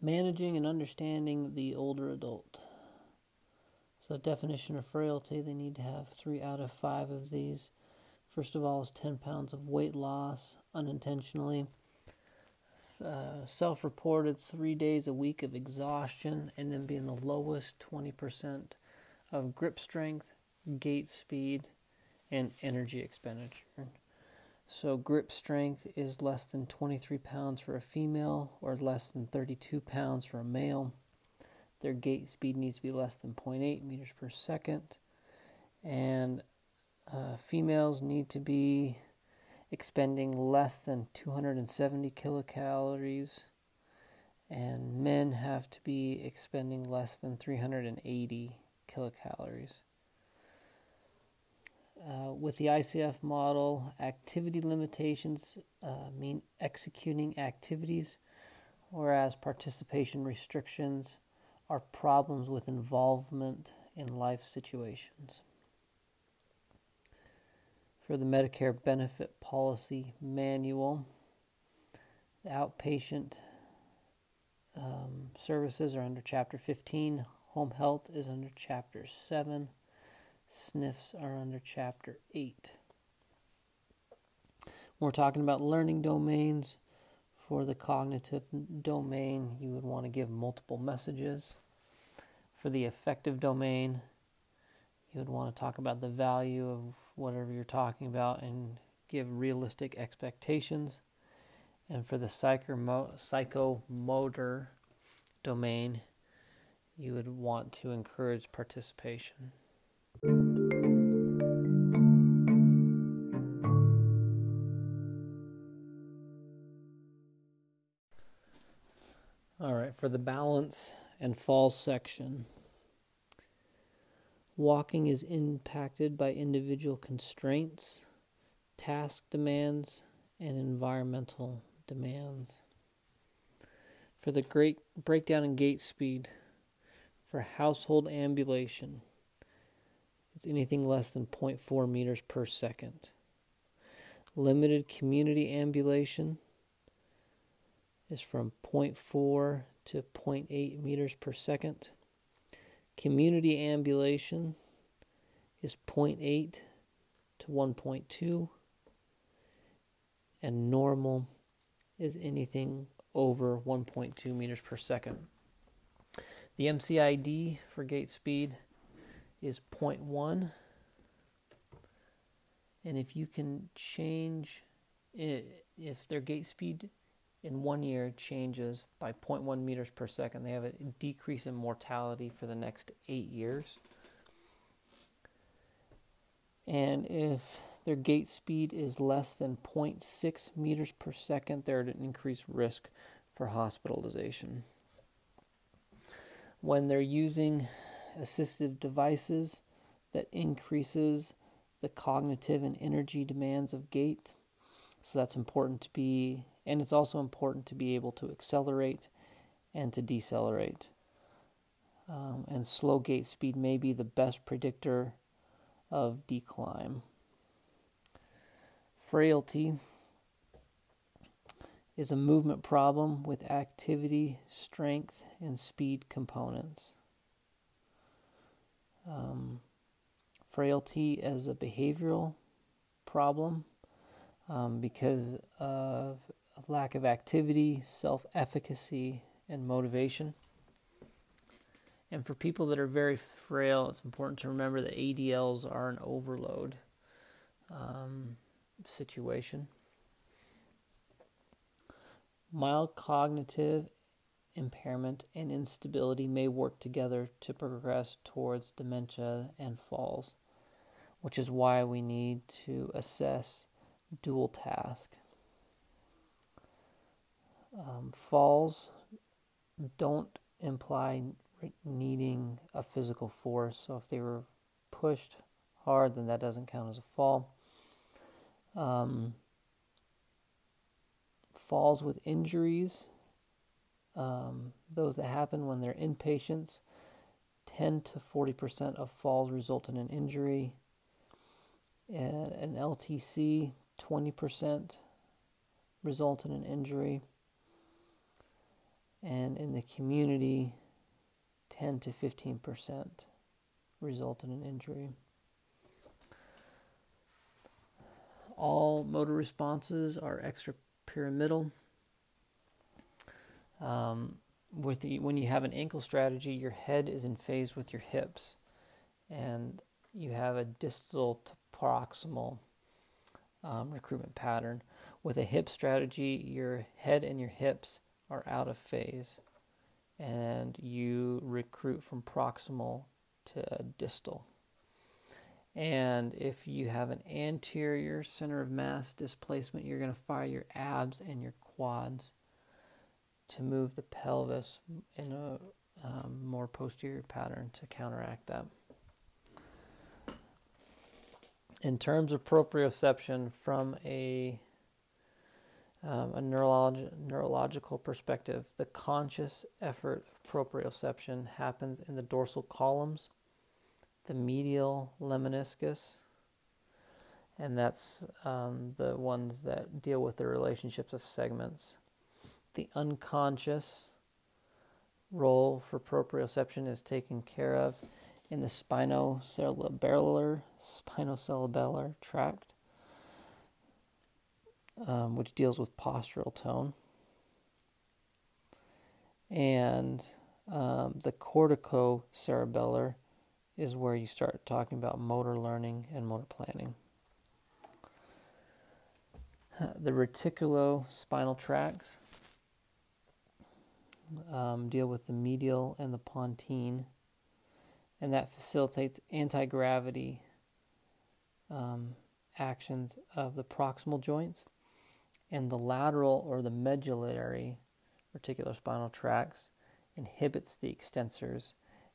managing and understanding the older adult. So, definition of frailty, they need to have three out of five of these. First of all, is 10 pounds of weight loss unintentionally. Uh, self reported three days a week of exhaustion, and then being the lowest 20% of grip strength, gait speed, and energy expenditure. So, grip strength is less than 23 pounds for a female or less than 32 pounds for a male. Their gait speed needs to be less than 0.8 meters per second. And uh, females need to be expending less than 270 kilocalories. And men have to be expending less than 380 kilocalories. Uh, with the ICF model, activity limitations uh, mean executing activities, whereas participation restrictions are problems with involvement in life situations. For the Medicare Benefit Policy Manual, the outpatient um, services are under Chapter 15, home health is under Chapter 7, SNFs are under Chapter 8. When we're talking about learning domains, for the cognitive domain, you would want to give multiple messages. For the affective domain, you would want to talk about the value of whatever you're talking about and give realistic expectations. And for the psychomotor domain, you would want to encourage participation. All right, for the balance and fall section, walking is impacted by individual constraints, task demands, and environmental demands. For the great breakdown in gait speed, for household ambulation, it's anything less than 0.4 meters per second. Limited community ambulation is from 0.4 to 0.8 meters per second. Community ambulation is 0.8 to 1.2. And normal is anything over 1.2 meters per second. The MCID for gait speed is 0.1. And if you can change if their gait speed in one year changes by 0.1 meters per second. They have a decrease in mortality for the next eight years. And if their gait speed is less than 0.6 meters per second, they're at an increased risk for hospitalization. When they're using assistive devices that increases the cognitive and energy demands of gait, so that's important to be and it's also important to be able to accelerate and to decelerate. Um, and slow gait speed may be the best predictor of decline. Frailty is a movement problem with activity, strength, and speed components. Um, frailty as a behavioral problem um, because of lack of activity, self efficacy, and motivation. And for people that are very frail, it's important to remember that ADLs are an overload um, situation. Mild cognitive impairment and instability may work together to progress towards dementia and falls, which is why we need to assess dual task. Um, falls don't imply needing a physical force. So if they were pushed hard, then that doesn't count as a fall. Um, falls with injuries, um, those that happen when they're inpatients, 10 to 40% of falls result in an injury. And an LTC, 20% result in an injury and in the community, 10 to 15% result in an injury. All motor responses are extrapyramidal. Um, with the, when you have an ankle strategy, your head is in phase with your hips, and you have a distal to proximal um, recruitment pattern. With a hip strategy, your head and your hips are out of phase, and you recruit from proximal to distal. And if you have an anterior center of mass displacement, you're going to fire your abs and your quads to move the pelvis in a um, more posterior pattern to counteract that. In terms of proprioception, from a um, a neurolog- neurological perspective, the conscious effort of proprioception happens in the dorsal columns, the medial lemniscus, and that's um, the ones that deal with the relationships of segments. The unconscious role for proprioception is taken care of in the spinocerebellar spinocerebellar tract um, which deals with postural tone, and um, the corticocerebellar is where you start talking about motor learning and motor planning. Uh, the reticulospinal tracts um, deal with the medial and the pontine, and that facilitates anti gravity um, actions of the proximal joints and the lateral or the medullary reticular spinal tracts inhibits the extensors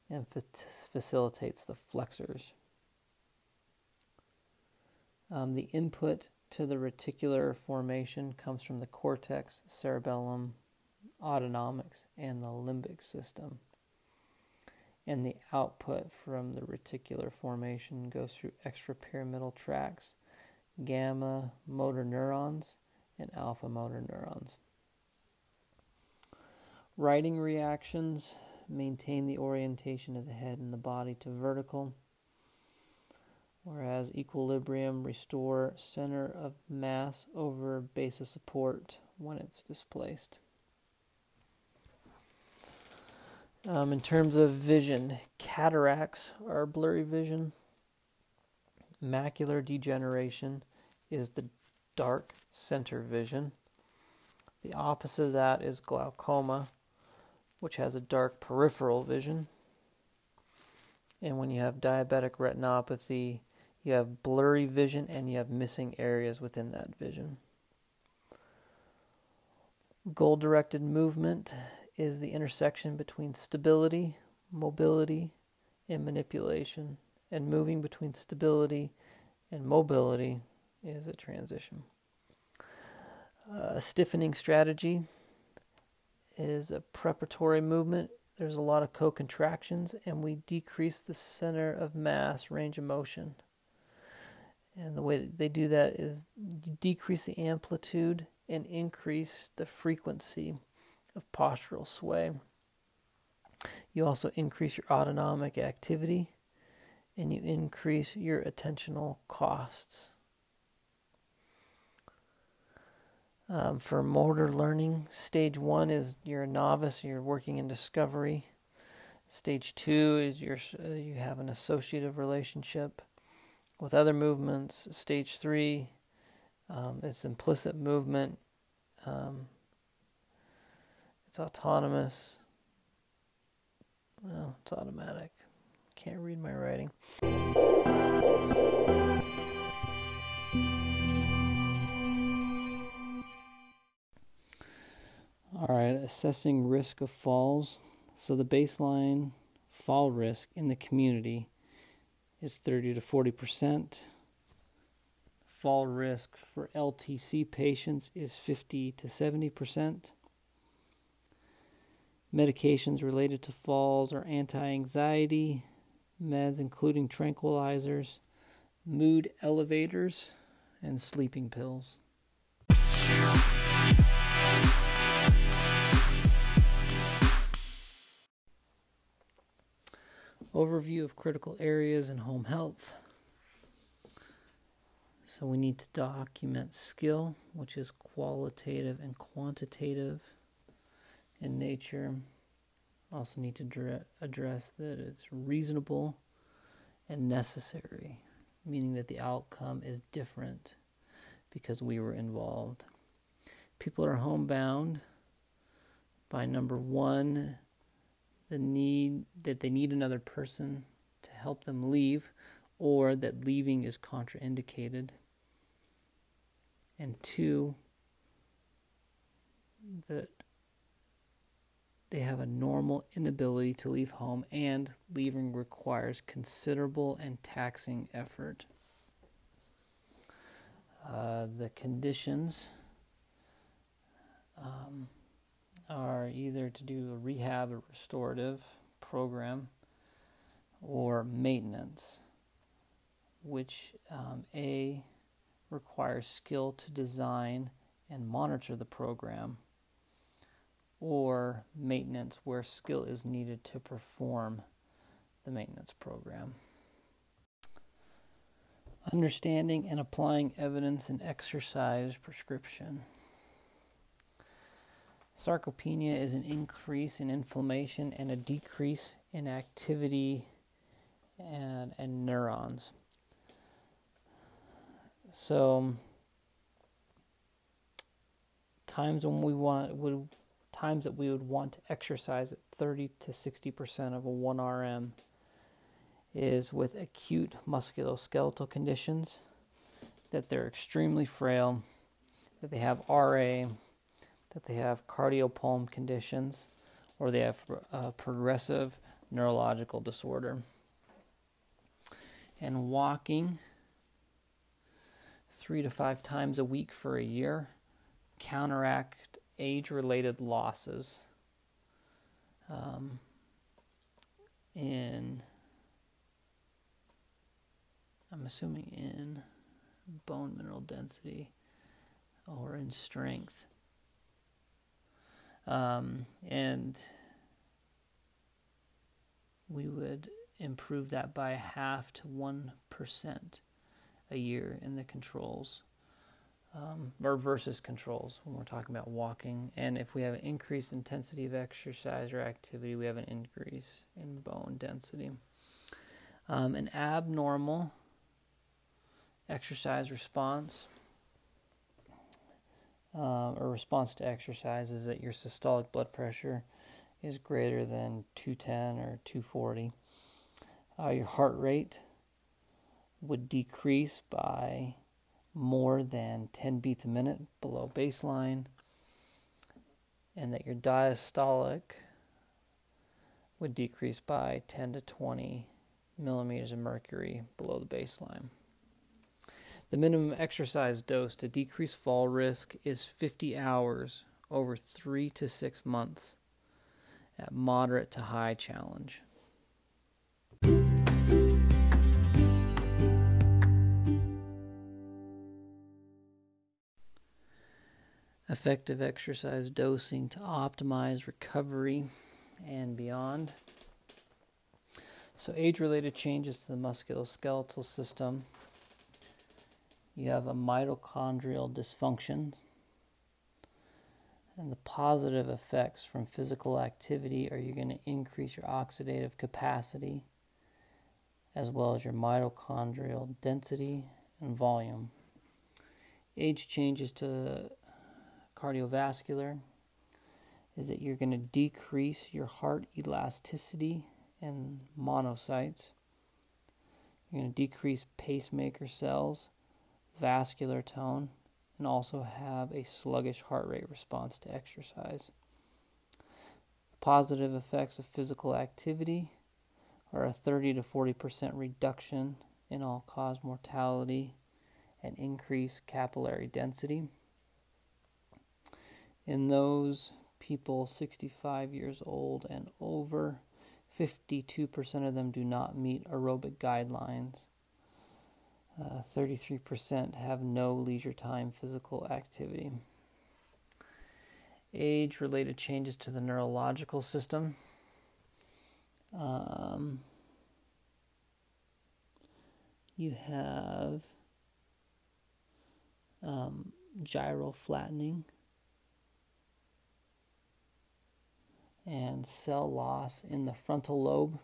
and fa- facilitates the flexors. Um, the input to the reticular formation comes from the cortex, cerebellum, autonomics, and the limbic system. And the output from the reticular formation goes through extrapyramidal tracts, gamma motor neurons, and alpha motor neurons. Righting reactions maintain the orientation of the head and the body to vertical, whereas equilibrium restore center of mass over base of support when it's displaced. Um, in terms of vision, cataracts are blurry vision. Macular degeneration is the dark center vision. The opposite of that is glaucoma, which has a dark peripheral vision. And when you have diabetic retinopathy, you have blurry vision and you have missing areas within that vision. Goal directed movement is the intersection between stability, mobility, and manipulation. And moving between stability and mobility is a transition. A stiffening strategy is a preparatory movement. There's a lot of co-contractions, and we decrease the center of mass range of motion. And the way that they do that is decrease the amplitude and increase the frequency of postural sway. You also increase your autonomic activity and you increase your attentional costs. Um, for motor learning, stage one is you're a novice, you're working in discovery. Stage two is you're, uh, you have an associative relationship with other movements. Stage three um, it's implicit movement, um, it's autonomous. Well, it's automatic. Can't read my writing. All right, assessing risk of falls. So the baseline fall risk in the community is 30 to 40 percent. Fall risk for LTC patients is 50 to 70 percent. Medications related to falls or anti anxiety meds, including tranquilizers, mood elevators, and sleeping pills. Overview of critical areas in home health. So, we need to document skill, which is qualitative and quantitative in nature. Also need to address that it's reasonable and necessary, meaning that the outcome is different because we were involved. People are homebound by number one, the need that they need another person to help them leave, or that leaving is contraindicated and two, that they have a normal inability to leave home and leaving requires considerable and taxing effort. Uh, the conditions um, are either to do a rehab or restorative program or maintenance, which um, A requires skill to design and monitor the program, or maintenance where skill is needed to perform the maintenance program. Understanding and applying evidence in exercise prescription. Sarcopenia is an increase in inflammation and a decrease in activity and, and neurons. So times when we want would times that we would want to exercise at 30 to 60% of a 1 RM is with acute musculoskeletal conditions that they're extremely frail, that they have RA, that they have cardiopulmonary conditions, or they have a progressive neurological disorder. And walking three to five times a week for a year, counteract age related losses um, in, I'm assuming in bone mineral density or in strength. Um, and we would improve that by half to 1% a year in the controls, um, or versus controls when we're talking about walking. And if we have an increased intensity of exercise or activity, we have an increase in bone density. Um, an abnormal exercise response. Uh, or response to exercise is that your systolic blood pressure is greater than 210 or 240. Uh, your heart rate would decrease by more than 10 beats a minute below baseline, and that your diastolic would decrease by 10 to 20 millimeters of mercury below the baseline. The minimum exercise dose to decrease fall risk is 50 hours over three to six months at moderate to high challenge. Effective exercise dosing to optimize recovery and beyond. So, age related changes to the musculoskeletal system. You have a mitochondrial dysfunction, and the positive effects from physical activity are you're going to increase your oxidative capacity as well as your mitochondrial density and volume. Age changes to cardiovascular is that you're going to decrease your heart elasticity and monocytes. You're going to decrease pacemaker cells, vascular tone, and also have a sluggish heart rate response to exercise. Positive effects of physical activity are a 30 to 40% reduction in all cause mortality and increased capillary density. In those people 65 years old and over, 52% of them do not meet aerobic guidelines. Uh, 33% have no leisure time physical activity. Age related changes to the neurological system. Um, you have um, gyral flattening and cell loss in the frontal lobe,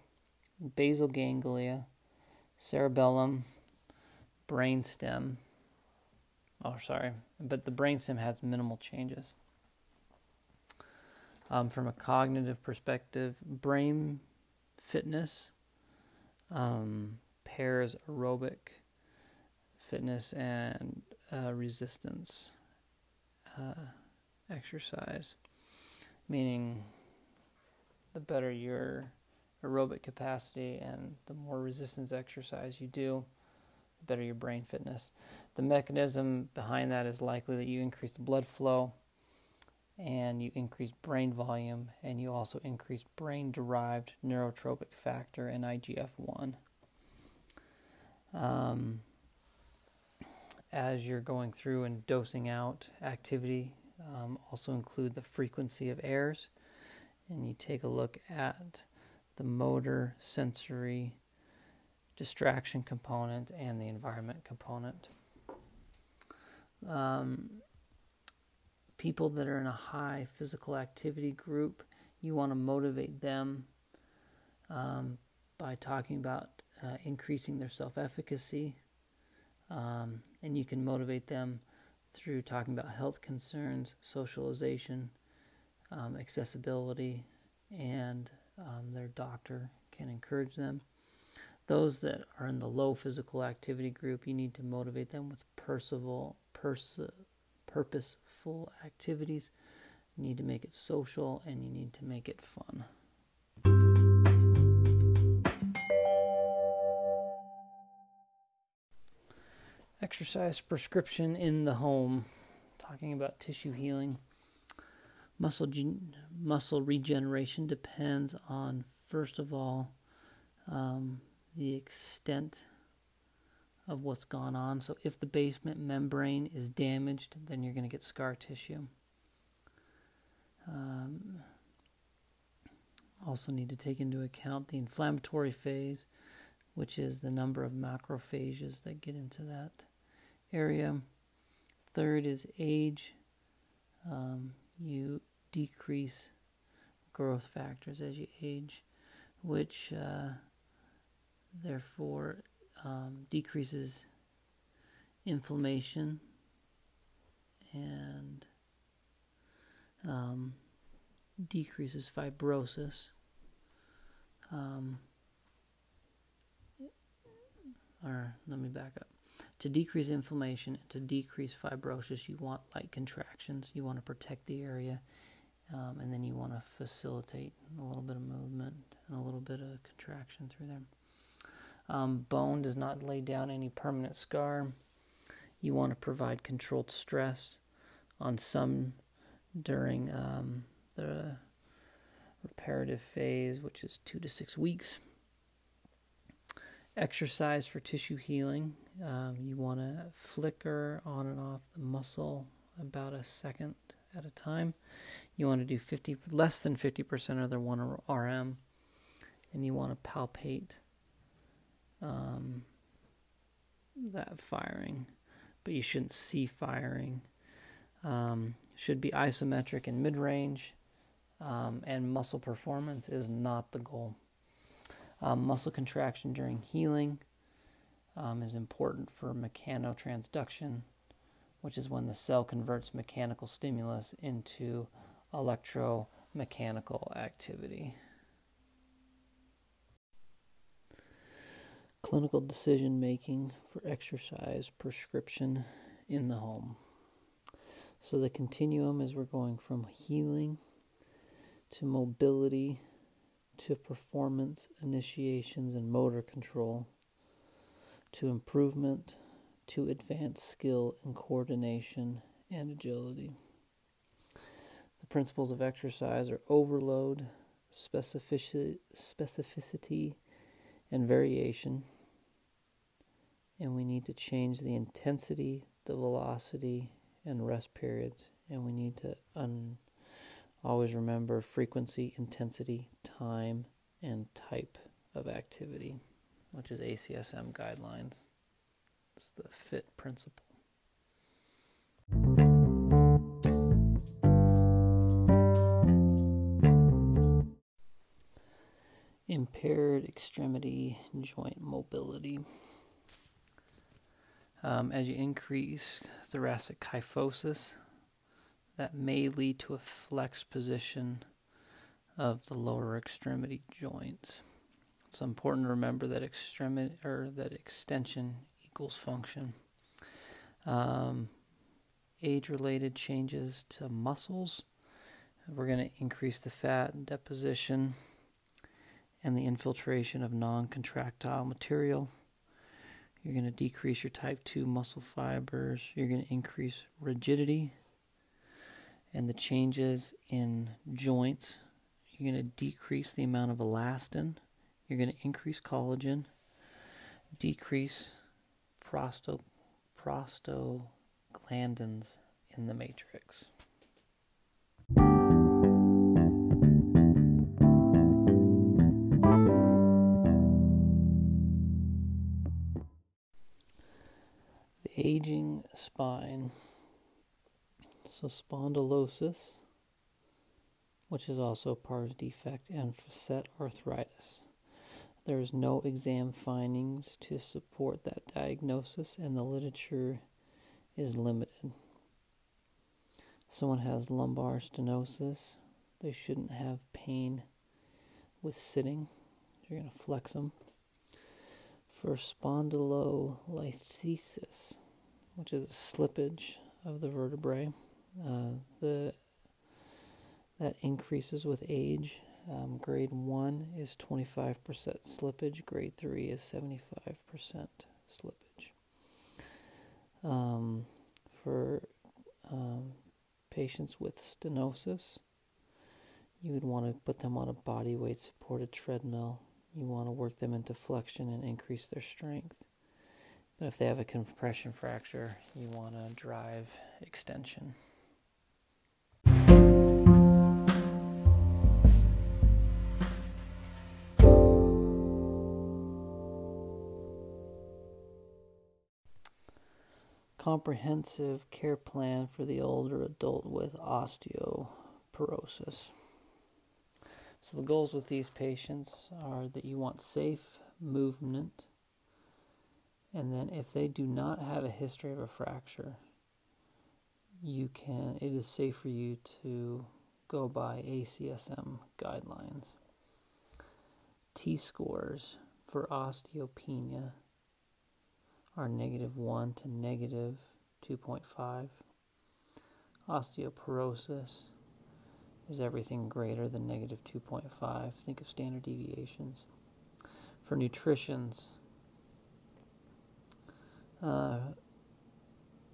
basal ganglia, cerebellum, brainstem. Oh, sorry, but the brainstem has minimal changes. Um, from a cognitive perspective, brain fitness um, pairs aerobic fitness and uh, resistance uh, exercise, meaning the better your aerobic capacity and the more resistance exercise you do, the better your brain fitness. The mechanism behind that is likely that you increase the blood flow and you increase brain volume and you also increase brain derived neurotrophic factor and IGF 1. Um, as you're going through and dosing out activity, um, also include the frequency of airs and you take a look at the motor, sensory, distraction component, and the environment component. Um, people that are in a high physical activity group, you want to motivate them um, by talking about uh, increasing their self efficacy. Um, and you can motivate them through talking about health concerns, socialization, um, accessibility, and um, their doctor can encourage them. Those that are in the low physical activity group, you need to motivate them with percival, pers- purposeful activities. You need to make it social and you need to make it fun. Exercise prescription in the home. Talking about tissue healing. Muscle gen- muscle regeneration depends on first of all um, the extent of what's gone on. So if the basement membrane is damaged, then you're going to get scar tissue. Um, also need to take into account the inflammatory phase, which is the number of macrophages that get into that area. Third is age. Um, you decrease growth factors as you age, which uh, therefore um, decreases inflammation and um, decreases fibrosis. Um, or let me back up. To decrease inflammation and to decrease fibrosis, you want light contractions. You want to protect the area um, and then you want to facilitate a little bit of movement and a little bit of contraction through there. Um, bone does not lay down any permanent scar. You want to provide controlled stress on some during um, the reparative phase, which is two to six weeks. Exercise for tissue healing. Um, you want to flicker on and off the muscle about a second at a time. You want to do 50 less than 50% of their 1 RM and you want to palpate um, that firing, but you shouldn't see firing. Um, should be isometric in mid range, um, and muscle performance is not the goal. Um, muscle contraction during healing um, is important for mechanotransduction which is when the cell converts mechanical stimulus into electromechanical activity. Clinical decision making for exercise prescription in the home. So, the continuum is we're going from healing to mobility to performance initiations and motor control to improvement to advance skill and coordination and agility. The principles of exercise are overload, specificity, specificity and variation. And we need to change the intensity, the velocity, and rest periods. And we need to un- always remember frequency, intensity, time, and type of activity, which is ACSM guidelines. It's the fit principle. Impaired extremity joint mobility. Um, as you increase thoracic kyphosis, that may lead to a flex position of the lower extremity joints. It's important to remember that extremity or that extension equals function. Um, age-related changes to muscles. We're going to increase the fat deposition and the infiltration of non-contractile material. You're going to decrease your type 2 muscle fibers. You're going to increase rigidity and the changes in joints. You're going to decrease the amount of elastin. You're going to increase collagen, decrease prosto, prostaglandins in the matrix. The aging spine. So, spondylosis, which is also pars defect, and facet arthritis. There is no exam findings to support that diagnosis, and the literature is limited. Someone has lumbar stenosis, they shouldn't have pain with sitting. You're going to flex them. For spondylolisthesis, which is a slippage of the vertebrae, uh, the that increases with age. Um, grade one is 25% slippage. Grade three is 75% slippage. Um, for um, patients with stenosis, you would want to put them on a body weight supported treadmill. You want to work them into flexion and increase their strength. But if they have a compression fracture, you want to drive extension. Comprehensive care plan for the older adult with osteoporosis. So, the goals with these patients are that you want safe movement, and then if they do not have a history of a fracture, you can, it is safe for you to go by ACSM guidelines. T scores for osteopenia are negative 1 to negative 2.5. Osteoporosis is everything greater than negative 2.5. Think of standard deviations. For nutritions, uh,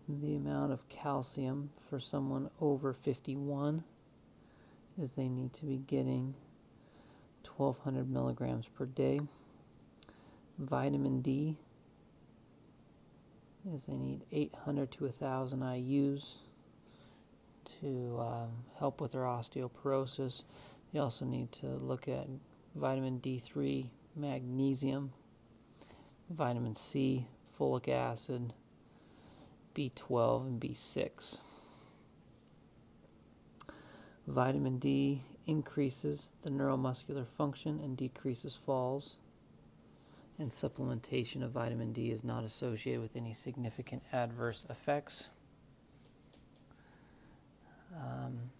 the amount of calcium for someone over 51 is they need to be getting 1200 milligrams per day. Vitamin D is they need 800 to 1,000 IUs to um, help with their osteoporosis. They also need to look at vitamin D3, magnesium, vitamin C, folic acid, B12, and B6. Vitamin D increases the neuromuscular function and decreases falls and supplementation of vitamin D is not associated with any significant adverse effects. Um,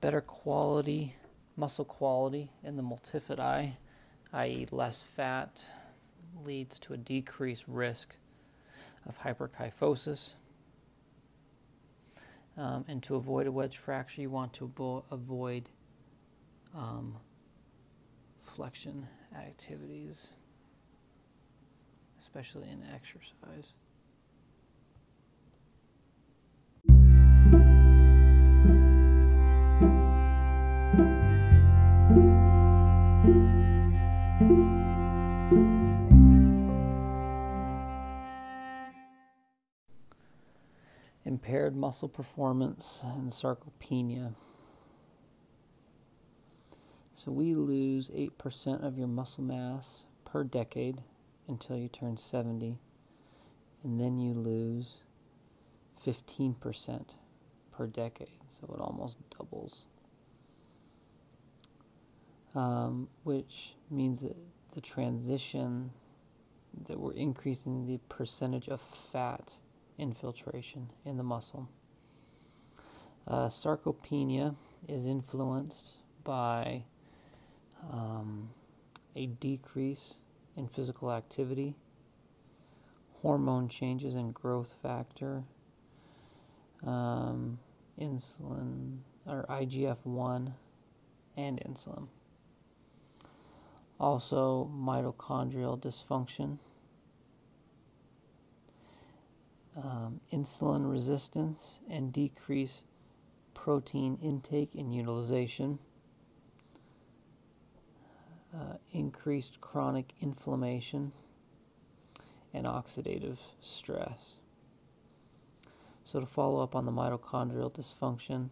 better quality, muscle quality in the multifidi, i.e., less fat, leads to a decreased risk of hyperkyphosis. Um, and to avoid a wedge fracture, you want to avoid um, flexion activities especially in exercise. Impaired muscle performance and sarcopenia. So we lose 8% of your muscle mass per decade until you turn 70. and then you lose 15% per decade, so it almost doubles. Um, which means that the transition that we're increasing the percentage of fat infiltration in the muscle. Uh, sarcopenia is influenced by um, a decrease in physical activity, hormone changes and growth factor, um, insulin or IGF 1 and insulin. Also, mitochondrial dysfunction, um, insulin resistance, and decreased protein intake and utilization, uh, increased chronic inflammation, and oxidative stress. So, to follow up on the mitochondrial dysfunction,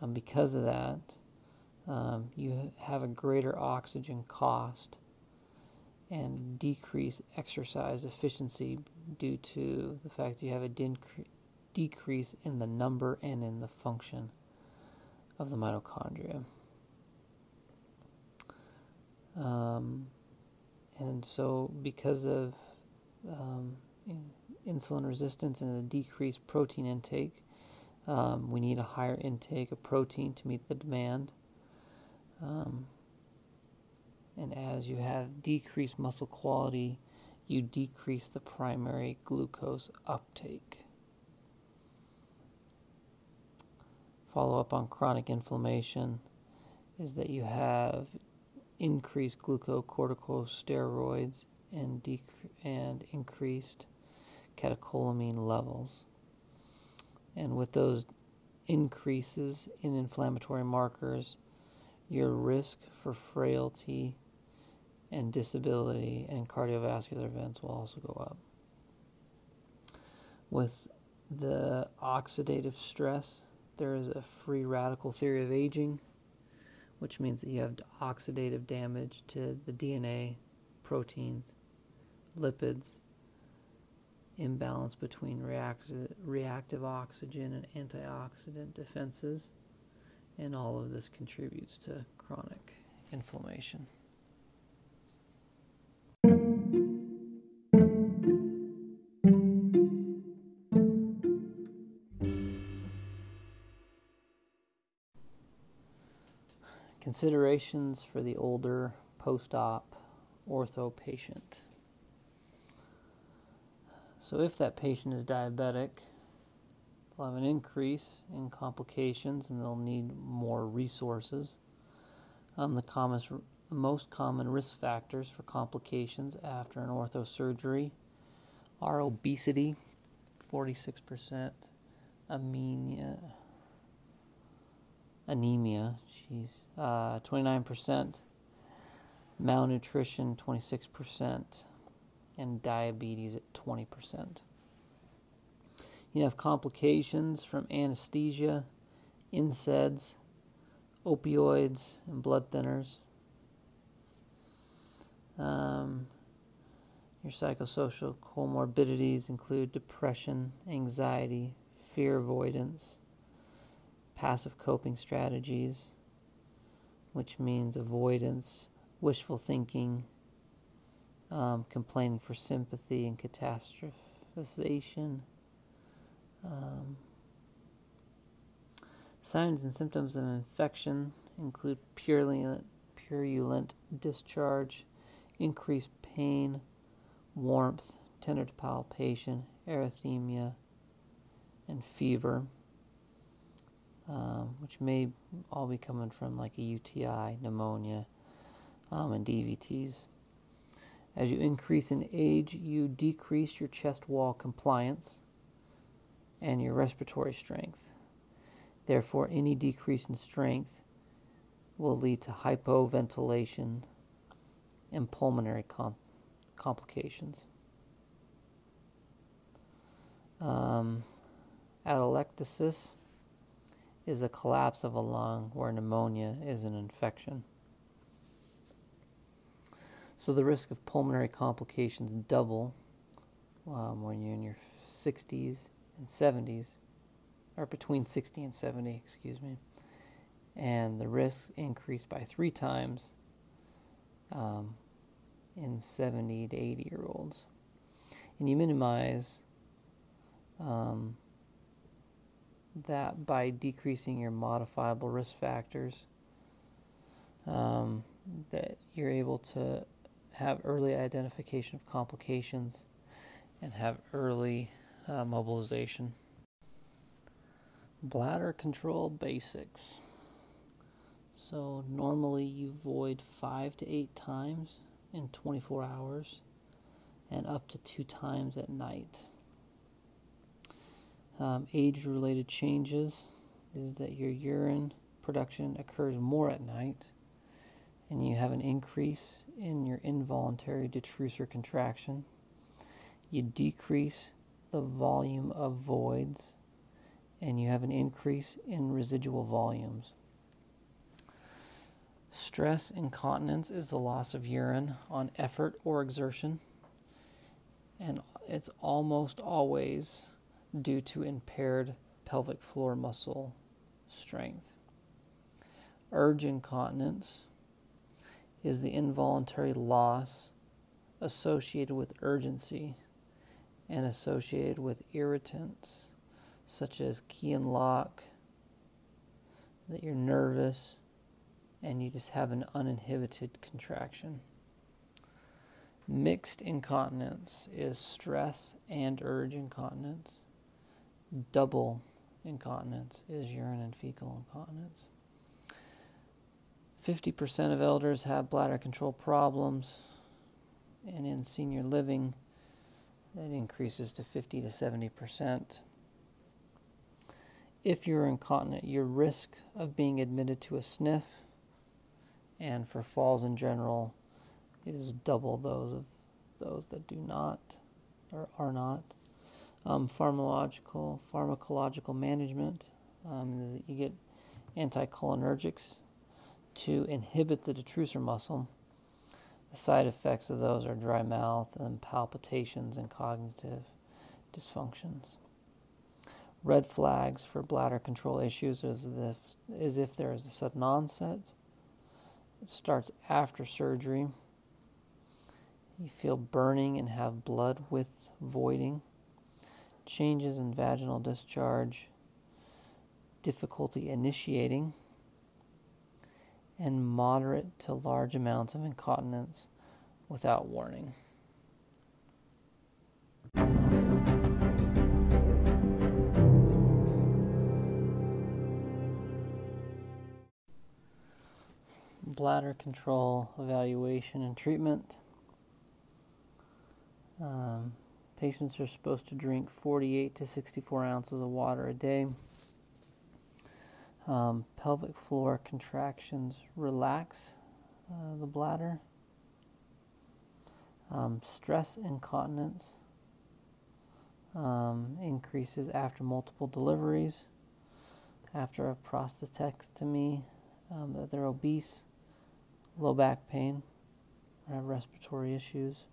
um, because of that, um, you have a greater oxygen cost and decrease exercise efficiency due to the fact that you have a decrease in the number and in the function of the mitochondria. Um, and so, because of um, insulin resistance and the decreased protein intake, um, we need a higher intake of protein to meet the demand. Um, and as you have decreased muscle quality, you decrease the primary glucose uptake. Follow up on chronic inflammation is that you have increased glucocorticosteroids and, dec- and increased catecholamine levels. And with those increases in inflammatory markers, your risk for frailty and disability and cardiovascular events will also go up. With the oxidative stress, there is a free radical theory of aging, which means that you have oxidative damage to the DNA, proteins, lipids, imbalance between reactive oxygen and antioxidant defenses and all of this contributes to chronic inflammation. Considerations for the older post op ortho patient. So, if that patient is diabetic, They'll have an increase in complications and they'll need more resources. Um, the, the most common risk factors for complications after an ortho surgery are obesity, 46%, anemia, anemia, she's uh, 29%, malnutrition, 26%, and diabetes at 20%. You have complications from anesthesia, NSAIDs, opioids, and blood thinners. Um, your psychosocial comorbidities include depression, anxiety, fear avoidance, passive coping strategies, which means avoidance, wishful thinking, um, complaining for sympathy, and catastrophization. Um, signs and symptoms of infection include purulent, purulent discharge, increased pain, warmth, tender palpation, erythema, and fever, um, which may all be coming from like a UTI, pneumonia, um, and DVTs. As you increase in age, you decrease your chest wall compliance and your respiratory strength. Therefore, any decrease in strength will lead to hypoventilation and pulmonary com- complications. Um, atelectasis is a collapse of a lung where pneumonia is an infection. So the risk of pulmonary complications double um, when you're in your 60s and 70s, or between 60 and 70, excuse me, and the risk increased by three times um, in 70 to 80 year olds. And you minimize um, that by decreasing your modifiable risk factors, um, that you're able to have early identification of complications and have early uh, mobilization. Bladder control basics. So, normally you void five to eight times in 24 hours and up to two times at night. Um, age related changes is that your urine production occurs more at night and you have an increase in your involuntary detrusor contraction. You decrease the volume of voids and you have an increase in residual volumes. Stress incontinence is the loss of urine on effort or exertion, and it's almost always due to impaired pelvic floor muscle strength. Urge incontinence is the involuntary loss associated with urgency and associated with irritants such as key and lock, that you're nervous and you just have an uninhibited contraction. Mixed incontinence is stress and urge incontinence. Double incontinence is urine and fecal incontinence. 50% of elders have bladder control problems, and in senior living, that increases to 50 to 70%. If you're incontinent, your risk of being admitted to a sniff and for falls in general is double those of those that do not or are not. Um, pharmacological pharmacological management, um, you get anticholinergics to inhibit the detrusor muscle. The side effects of those are dry mouth and palpitations and cognitive dysfunctions. Red flags for bladder control issues is if, is if there is a sudden onset it starts after surgery. You feel burning and have blood with voiding, changes in vaginal discharge, difficulty initiating, and moderate to large amounts of incontinence without warning. bladder control evaluation and treatment. Um, patients are supposed to drink 48 to 64 ounces of water a day. Um, pelvic floor contractions relax uh, the bladder. Um, stress incontinence um, increases after multiple deliveries, after a prostatectomy, um, that they're obese low back pain or have respiratory issues.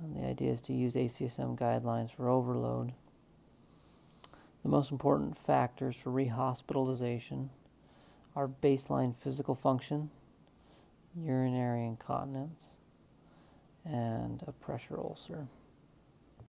And the idea is to use ACSM guidelines for overload. The most important factors for rehospitalization are baseline physical function, urinary incontinence, and a pressure ulcer.